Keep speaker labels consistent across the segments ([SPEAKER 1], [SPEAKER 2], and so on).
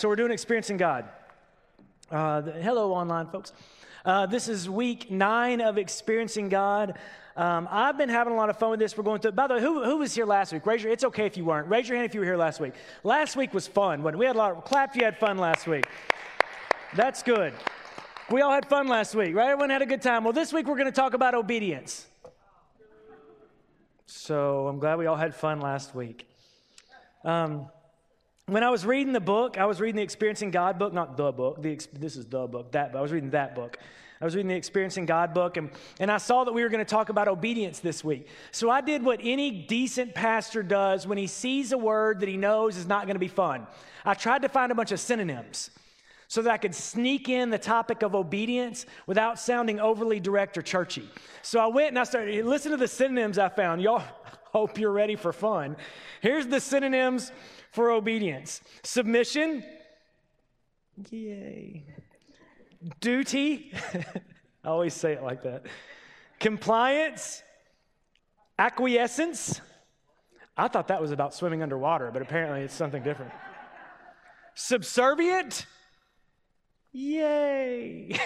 [SPEAKER 1] so we're doing Experiencing God. Uh, the, hello, online folks. Uh, this is week nine of Experiencing God. Um, I've been having a lot of fun with this. We're going through. By the way, who, who was here last week? Raise your. It's okay if you weren't. Raise your hand if you were here last week. Last week was fun. We had a lot. Of, clap if you had fun last week. That's good. We all had fun last week, right? Everyone had a good time. Well, this week we're going to talk about obedience. So I'm glad we all had fun last week. Um, when I was reading the book, I was reading the Experiencing God book, not the book. The, this is the book, that, but I was reading that book. I was reading the Experiencing God book, and, and I saw that we were going to talk about obedience this week. So I did what any decent pastor does when he sees a word that he knows is not going to be fun. I tried to find a bunch of synonyms so that I could sneak in the topic of obedience without sounding overly direct or churchy. So I went and I started, listen to the synonyms I found. Y'all hope you're ready for fun. Here's the synonyms for obedience submission, yay. Duty, I always say it like that. Compliance, acquiescence. I thought that was about swimming underwater, but apparently it's something different. Subservient, yay.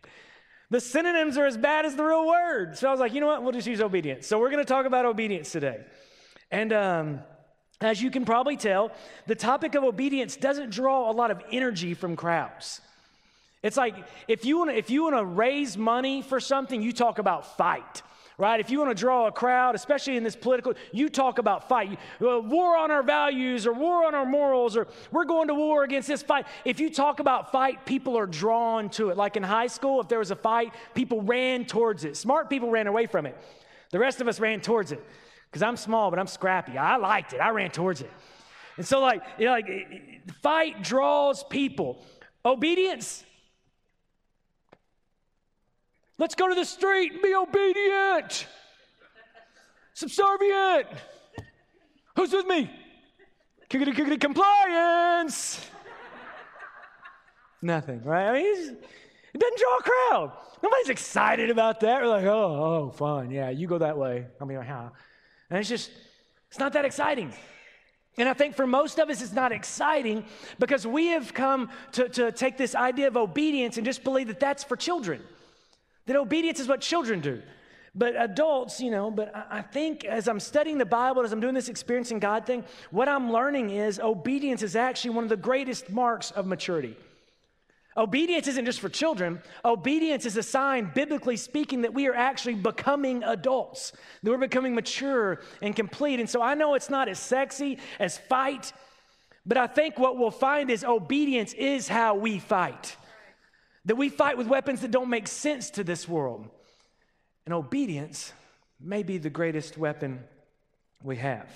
[SPEAKER 1] the synonyms are as bad as the real word. So I was like, you know what? We'll just use obedience. So we're going to talk about obedience today. And um, as you can probably tell, the topic of obedience doesn't draw a lot of energy from crowds. It's like if you want to if you want to raise money for something, you talk about fight. Right? If you want to draw a crowd, especially in this political, you talk about fight. Uh, war on our values or war on our morals or we're going to war against this fight. If you talk about fight, people are drawn to it. Like in high school, if there was a fight, people ran towards it. Smart people ran away from it. The rest of us ran towards it because I'm small, but I'm scrappy. I liked it. I ran towards it. And so, like, you know, like, fight draws people. Obedience. Let's go to the street and be obedient, subservient. Who's with me? Kickity, kickity, compliance. Nothing, right? I mean, it doesn't draw a crowd. Nobody's excited about that. We're like, oh, oh, fun. Yeah, you go that way. I mean, how? And it's just, it's not that exciting. And I think for most of us, it's not exciting because we have come to, to take this idea of obedience and just believe that that's for children, that obedience is what children do. But adults, you know, but I think as I'm studying the Bible, as I'm doing this experiencing God thing, what I'm learning is obedience is actually one of the greatest marks of maturity. Obedience isn't just for children. Obedience is a sign, biblically speaking, that we are actually becoming adults, that we're becoming mature and complete. And so I know it's not as sexy as fight, but I think what we'll find is obedience is how we fight. That we fight with weapons that don't make sense to this world. And obedience may be the greatest weapon we have.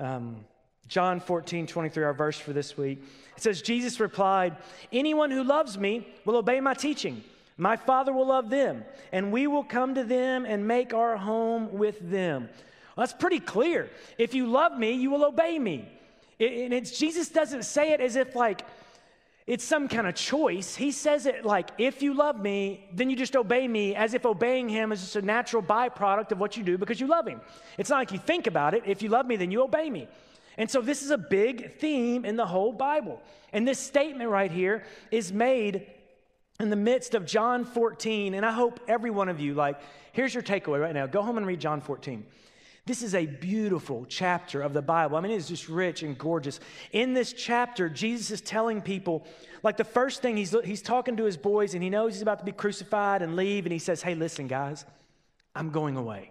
[SPEAKER 1] Um, John 14, 23, our verse for this week. It says, Jesus replied, Anyone who loves me will obey my teaching. My Father will love them, and we will come to them and make our home with them. Well, that's pretty clear. If you love me, you will obey me. and it's, Jesus doesn't say it as if like it's some kind of choice. He says it like, if you love me, then you just obey me, as if obeying him is just a natural byproduct of what you do because you love him. It's not like you think about it. If you love me, then you obey me. And so this is a big theme in the whole Bible. And this statement right here is made in the midst of John 14. And I hope every one of you, like, here's your takeaway right now. Go home and read John 14. This is a beautiful chapter of the Bible. I mean, it's just rich and gorgeous. In this chapter, Jesus is telling people, like, the first thing he's, he's talking to his boys, and he knows he's about to be crucified and leave, and he says, Hey, listen, guys, I'm going away,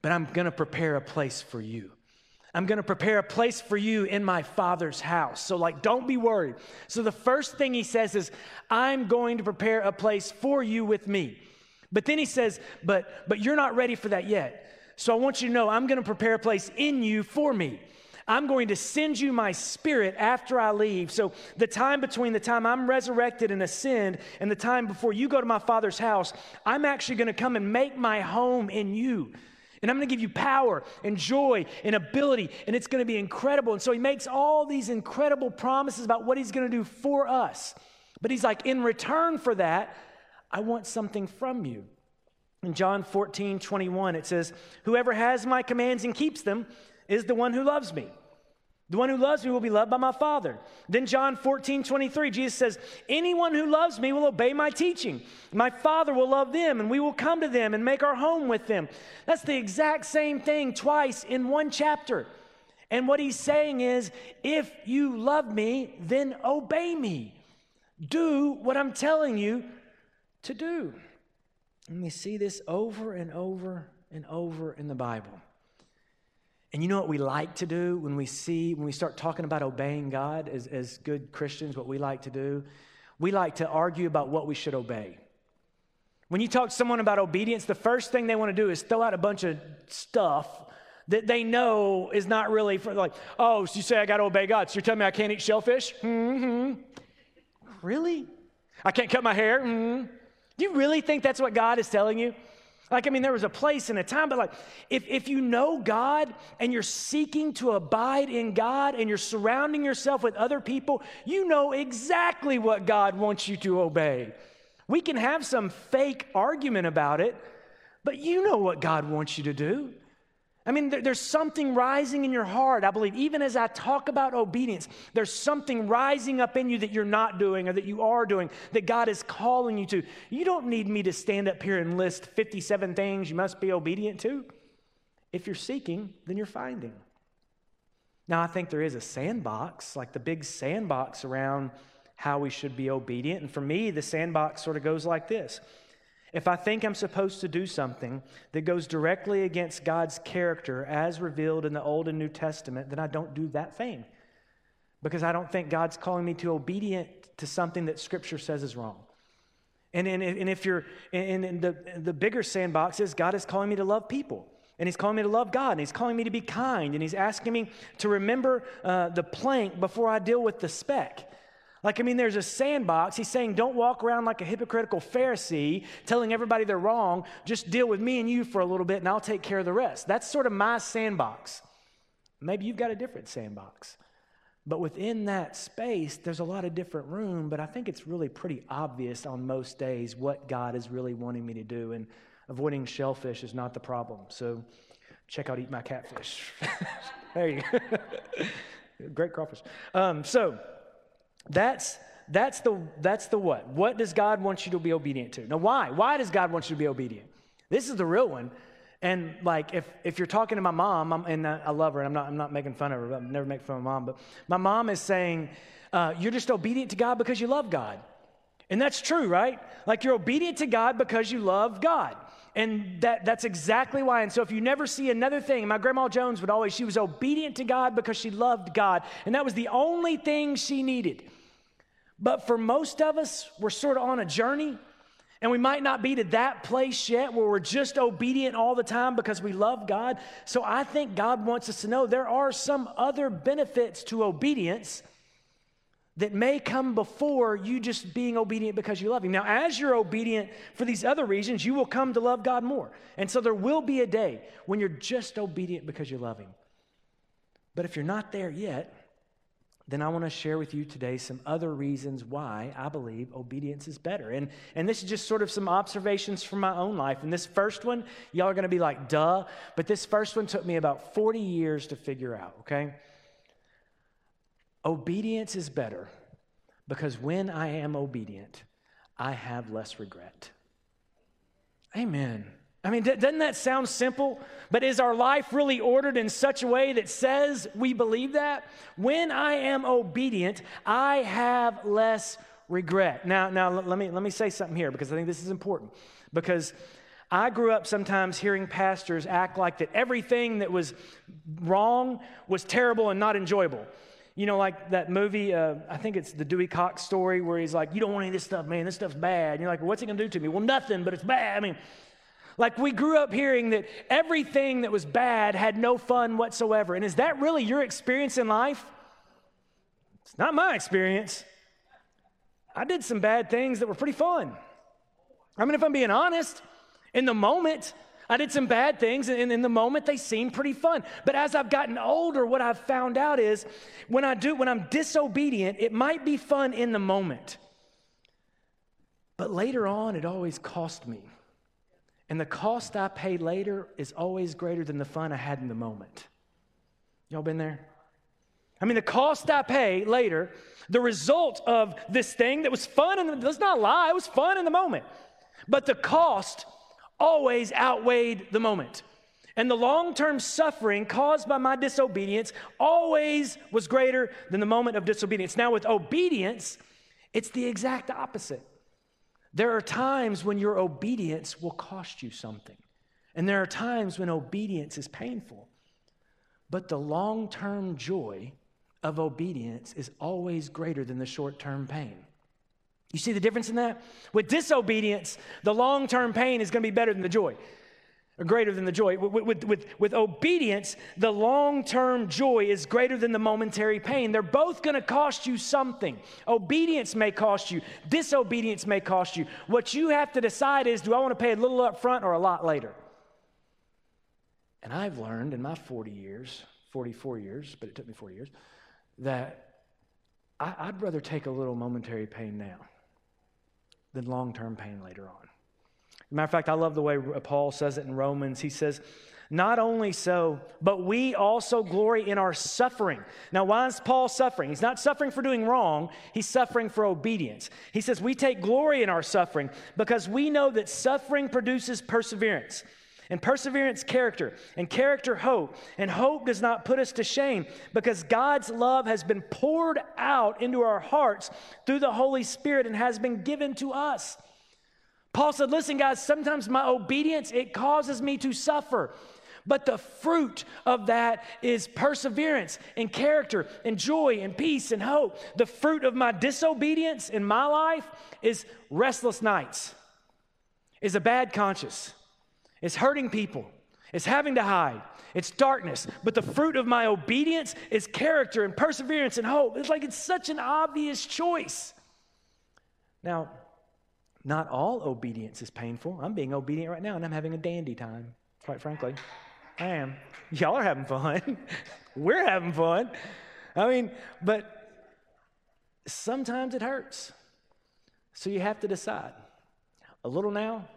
[SPEAKER 1] but I'm going to prepare a place for you. I'm going to prepare a place for you in my father's house. So, like, don't be worried. So, the first thing he says is, I'm going to prepare a place for you with me. But then he says, but, but you're not ready for that yet. So, I want you to know, I'm going to prepare a place in you for me. I'm going to send you my spirit after I leave. So, the time between the time I'm resurrected and ascend and the time before you go to my Father's house, I'm actually going to come and make my home in you. And I'm going to give you power and joy and ability, and it's going to be incredible. And so he makes all these incredible promises about what he's going to do for us. But he's like, in return for that, I want something from you. In John 14, 21, it says, Whoever has my commands and keeps them is the one who loves me. The one who loves me will be loved by my Father. Then, John 14, 23, Jesus says, Anyone who loves me will obey my teaching. My Father will love them, and we will come to them and make our home with them. That's the exact same thing twice in one chapter. And what he's saying is, If you love me, then obey me. Do what I'm telling you to do. And we see this over and over and over in the Bible. And you know what we like to do when we see, when we start talking about obeying God as, as good Christians, what we like to do? We like to argue about what we should obey. When you talk to someone about obedience, the first thing they want to do is throw out a bunch of stuff that they know is not really for, like, oh, so you say I got to obey God. So you're telling me I can't eat shellfish? Mm-hmm. Really? I can't cut my hair? Mm-hmm. Do you really think that's what God is telling you? Like, I mean, there was a place and a time, but like, if, if you know God and you're seeking to abide in God and you're surrounding yourself with other people, you know exactly what God wants you to obey. We can have some fake argument about it, but you know what God wants you to do. I mean, there, there's something rising in your heart, I believe. Even as I talk about obedience, there's something rising up in you that you're not doing or that you are doing that God is calling you to. You don't need me to stand up here and list 57 things you must be obedient to. If you're seeking, then you're finding. Now, I think there is a sandbox, like the big sandbox around how we should be obedient. And for me, the sandbox sort of goes like this if I think I'm supposed to do something that goes directly against God's character as revealed in the Old and New Testament, then I don't do that thing because I don't think God's calling me to obedient to something that Scripture says is wrong. And, and, and if you're in, the, the bigger sandbox is God is calling me to love people. And he's calling me to love God, and he's calling me to be kind, and he's asking me to remember uh, the plank before I deal with the speck. Like, I mean, there's a sandbox. He's saying, don't walk around like a hypocritical Pharisee telling everybody they're wrong. Just deal with me and you for a little bit, and I'll take care of the rest. That's sort of my sandbox. Maybe you've got a different sandbox. But within that space, there's a lot of different room, but I think it's really pretty obvious on most days what God is really wanting me to do. And avoiding shellfish is not the problem. So check out Eat My Catfish. there you go. Great crawfish. Um, so, that's that's the that's the what? What does God want you to be obedient to? Now why? Why does God want you to be obedient? This is the real one. And like if if you're talking to my mom, I'm, and I love her, and I'm not I'm not making fun of her. I never make fun of my mom, but my mom is saying, uh, "You're just obedient to God because you love God," and that's true, right? Like you're obedient to God because you love God. And that, that's exactly why. And so, if you never see another thing, my grandma Jones would always, she was obedient to God because she loved God. And that was the only thing she needed. But for most of us, we're sort of on a journey, and we might not be to that place yet where we're just obedient all the time because we love God. So I think God wants us to know there are some other benefits to obedience that may come before you just being obedient because you love Him. Now, as you're obedient for these other reasons, you will come to love God more. And so there will be a day when you're just obedient because you love Him. But if you're not there yet, then I want to share with you today some other reasons why I believe obedience is better. And, and this is just sort of some observations from my own life. And this first one, y'all are going to be like, duh. But this first one took me about 40 years to figure out, okay? Obedience is better because when I am obedient, I have less regret. Amen. I mean, doesn't that sound simple? But is our life really ordered in such a way that says we believe that? When I am obedient, I have less regret. Now, now let me let me say something here because I think this is important. Because I grew up sometimes hearing pastors act like that everything that was wrong was terrible and not enjoyable. You know, like that movie, uh, I think it's the Dewey Cox story where he's like, You don't want any of this stuff, man. This stuff's bad. And you're like, What's it going to do to me? Well, nothing, but it's bad. I mean, like we grew up hearing that everything that was bad had no fun whatsoever. And is that really your experience in life? It's not my experience. I did some bad things that were pretty fun. I mean, if I'm being honest, in the moment, I did some bad things, and in the moment, they seemed pretty fun. But as I've gotten older, what I've found out is when I do, when I'm disobedient, it might be fun in the moment. But later on, it always cost me. And the cost I pay later is always greater than the fun I had in the moment. Y'all been there? I mean, the cost I pay later, the result of this thing that was fun, and let's not lie, it was fun in the moment. But the cost always outweighed the moment. And the long term suffering caused by my disobedience always was greater than the moment of disobedience. Now, with obedience, it's the exact opposite. There are times when your obedience will cost you something, and there are times when obedience is painful. But the long term joy of obedience is always greater than the short term pain. You see the difference in that? With disobedience, the long term pain is going to be better than the joy greater than the joy. With, with, with, with obedience, the long term joy is greater than the momentary pain. They're both going to cost you something. Obedience may cost you, disobedience may cost you. What you have to decide is do I want to pay a little up front or a lot later? And I've learned in my 40 years, 44 years, but it took me 40 years, that I, would rather take a little momentary pain now than long term pain later on. Matter of fact, I love the way Paul says it in Romans. He says, not only so, but we also glory in our suffering. Now, why is Paul suffering? He's not suffering for doing wrong, he's suffering for obedience. He says, We take glory in our suffering because we know that suffering produces perseverance. And perseverance, character, and character, hope. And hope does not put us to shame because God's love has been poured out into our hearts through the Holy Spirit and has been given to us. Paul said, Listen, guys, sometimes my obedience, it causes me to suffer. But the fruit of that is perseverance and character and joy and peace and hope. The fruit of my disobedience in my life is restless nights, is a bad conscience, is hurting people, is having to hide, it's darkness. But the fruit of my obedience is character and perseverance and hope. It's like it's such an obvious choice. Now, not all obedience is painful. I'm being obedient right now and I'm having a dandy time, quite frankly. I am. Y'all are having fun. We're having fun. I mean, but sometimes it hurts. So you have to decide a little now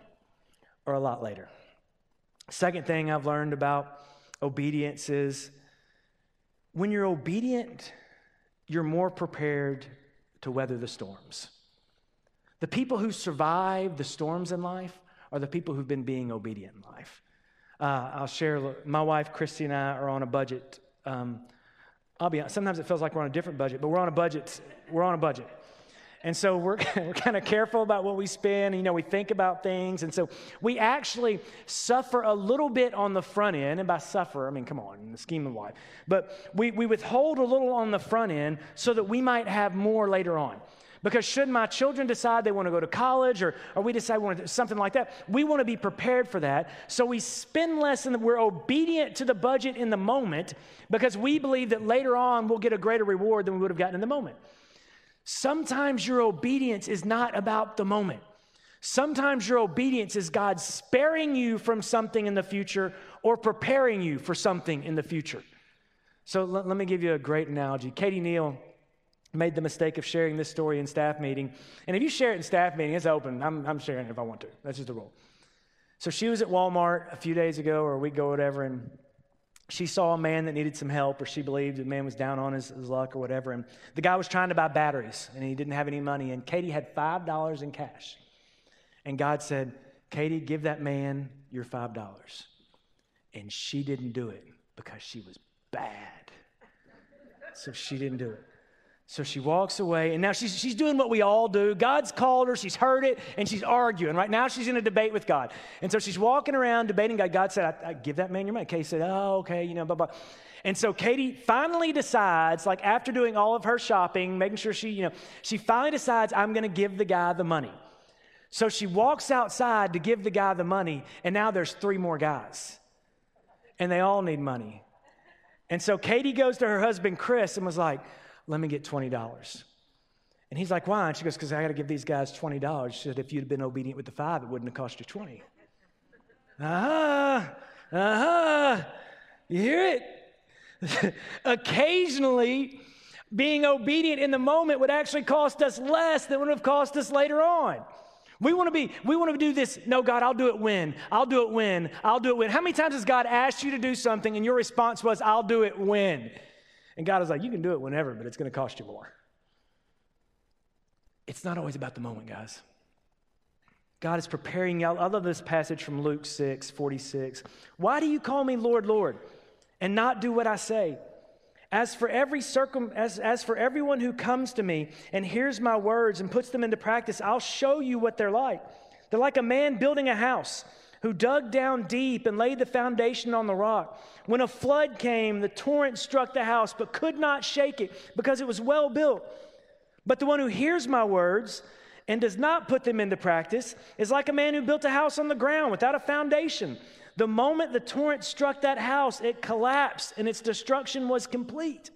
[SPEAKER 1] or a lot later. Second thing I've learned about obedience is when you're obedient, you're more prepared to weather the storms. The people who survive the storms in life are the people who've been being obedient in life. Uh, I'll share, my wife Christy and I are on a budget. Um, I'll be honest, sometimes it feels like we're on a different budget, but we're on a budget. We're on a budget. And so we're, we're kind of careful about what we spend. You know, we think about things. And so we actually suffer a little bit on the front end. And by suffer, I mean, come on, in the scheme of life. But we, we withhold a little on the front end so that we might have more later on. Because should my children decide they want to go to college or, or we decide we want to something like that, we want to be prepared for that. So we spend less and we're obedient to the budget in the moment because we believe that later on we'll get a greater reward than we would have gotten in the moment. Sometimes your obedience is not about the moment. Sometimes your obedience is God sparing you from something in the future or preparing you for something in the future. So let me give you a great analogy. Katie Neal made the mistake of sharing this story in staff meeting. And if you share it in staff meeting, it's open. I'm, I'm sharing it if I want to. That's just the rule. So she was at Walmart a few days ago or a week ago, whatever, and she saw a man that needed some help, or she believed the man was down on his, his luck or whatever. And the guy was trying to buy batteries, and he didn't have any money. And Katie had $5 in cash. And God said, Katie, give that man your $5. And she didn't do it because she was bad. So she didn't do it. So she walks away, and now she's, she's doing what we all do. God's called her, she's heard it, and she's arguing. Right now, she's in a debate with God. And so she's walking around debating God. God said, I, I give that man your money. Katie said, Oh, okay, you know, blah, blah. And so Katie finally decides, like after doing all of her shopping, making sure she, you know, she finally decides, I'm going to give the guy the money. So she walks outside to give the guy the money, and now there's three more guys. And they all need money. And so Katie goes to her husband, Chris, and was like, let me get $20. And he's like, why? And she goes, because I got to give these guys $20. She said, if you'd been obedient with the five, it wouldn't have cost you 20. Uh-huh, uh-huh. You hear it? Occasionally, being obedient in the moment would actually cost us less than would have cost us later on. We want to be, we want to do this. No, God, I'll do it when. I'll do it when. I'll do it when. How many times has God asked you to do something and your response was, I'll do it when? And God is like, You can do it whenever, but it's going to cost you more. It's not always about the moment, guys. God is preparing you. I love this passage from Luke 6 46. Why do you call me Lord, Lord, and not do what I say? As for every circum, as, as for everyone who comes to me and hears my words and puts them into practice, I'll show you what they're like. They're like a man building a house who dug down deep and laid the foundation on the rock. When a flood came, the torrent struck the house, but could not shake it because it was well built. But the one who hears my words and does not put them into practice is like a man who built a house on the ground without a foundation. The moment the torrent struck that house, it collapsed and its destruction was complete.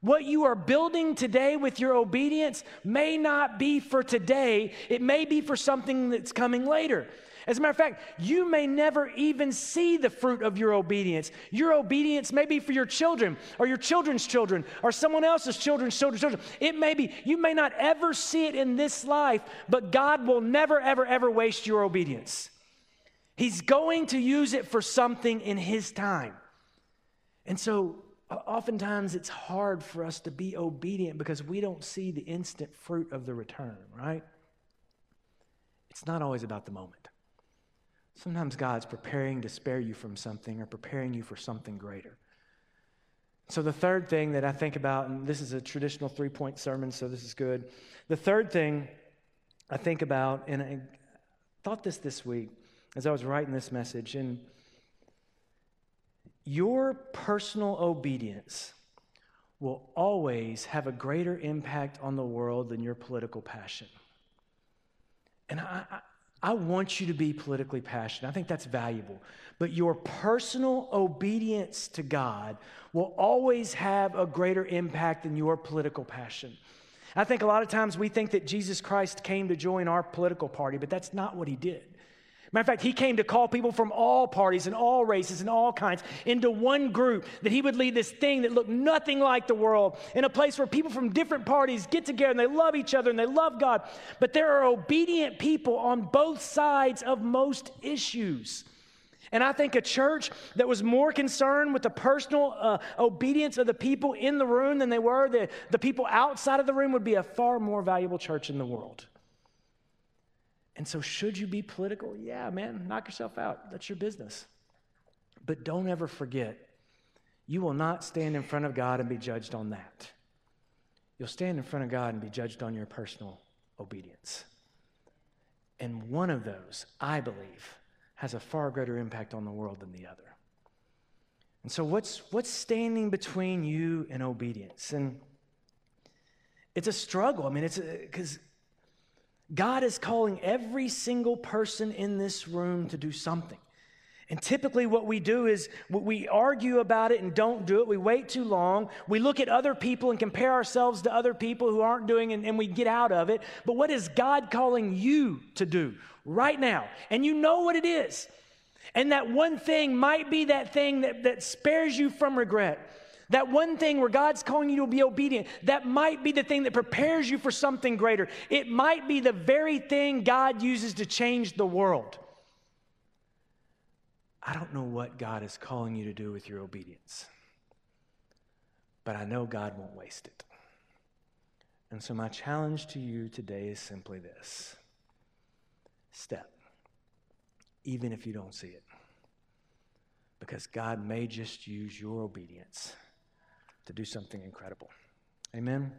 [SPEAKER 1] What you are building today with your obedience may not be for today, it may be for something that's coming later. As a matter of fact, you may never even see the fruit of your obedience. Your obedience may be for your children or your children's children or someone else's children's children's children. It may be, you may not ever see it in this life, but God will never, ever, ever waste your obedience. He's going to use it for something in His time. And so, oftentimes, it's hard for us to be obedient because we don't see the instant fruit of the return, right? It's not always about the moment. Sometimes God's preparing to spare you from something or preparing you for something greater. So, the third thing that I think about, and this is a traditional three point sermon, so this is good. The third thing I think about, and I thought this this week as I was writing this message, and your personal obedience will always have a greater impact on the world than your political passion. And I, I want you to be politically passionate. I think that's valuable. But your personal obedience to God will always have a greater impact than your political passion. I think a lot of times we think that Jesus Christ came to join our political party, but that's not what he did. Matter of fact, he came to call people from all parties and all races and all kinds into one group, that he would lead this thing that looked nothing like the world, in a place where people from different parties get together and they love each other and they love God. But there are obedient people on both sides of most issues. And I think a church that was more concerned with the personal uh, obedience of the people in the room than they were the, the people outside of the room would be a far more valuable church in the world. And so, should you be political? Yeah, man, knock yourself out. That's your business. But don't ever forget, you will not stand in front of God and be judged on that. You'll stand in front of God and be judged on your personal obedience. And one of those, I believe, has a far greater impact on the world than the other. And so, what's, what's standing between you and obedience? And it's a struggle. I mean, it's because God is calling every single person in this room to do something. And typically, what we do is we argue about it and don't do it. We wait too long. We look at other people and compare ourselves to other people who aren't doing it, and we get out of it. But what is God calling you to do right now? And you know what it is. And that one thing might be that thing that, that spares you from regret. That one thing where God's calling you to be obedient, that might be the thing that prepares you for something greater. It might be the very thing God uses to change the world. I don't know what God is calling you to do with your obedience, but I know God won't waste it. And so, my challenge to you today is simply this step, even if you don't see it, because God may just use your obedience to do something incredible. Amen.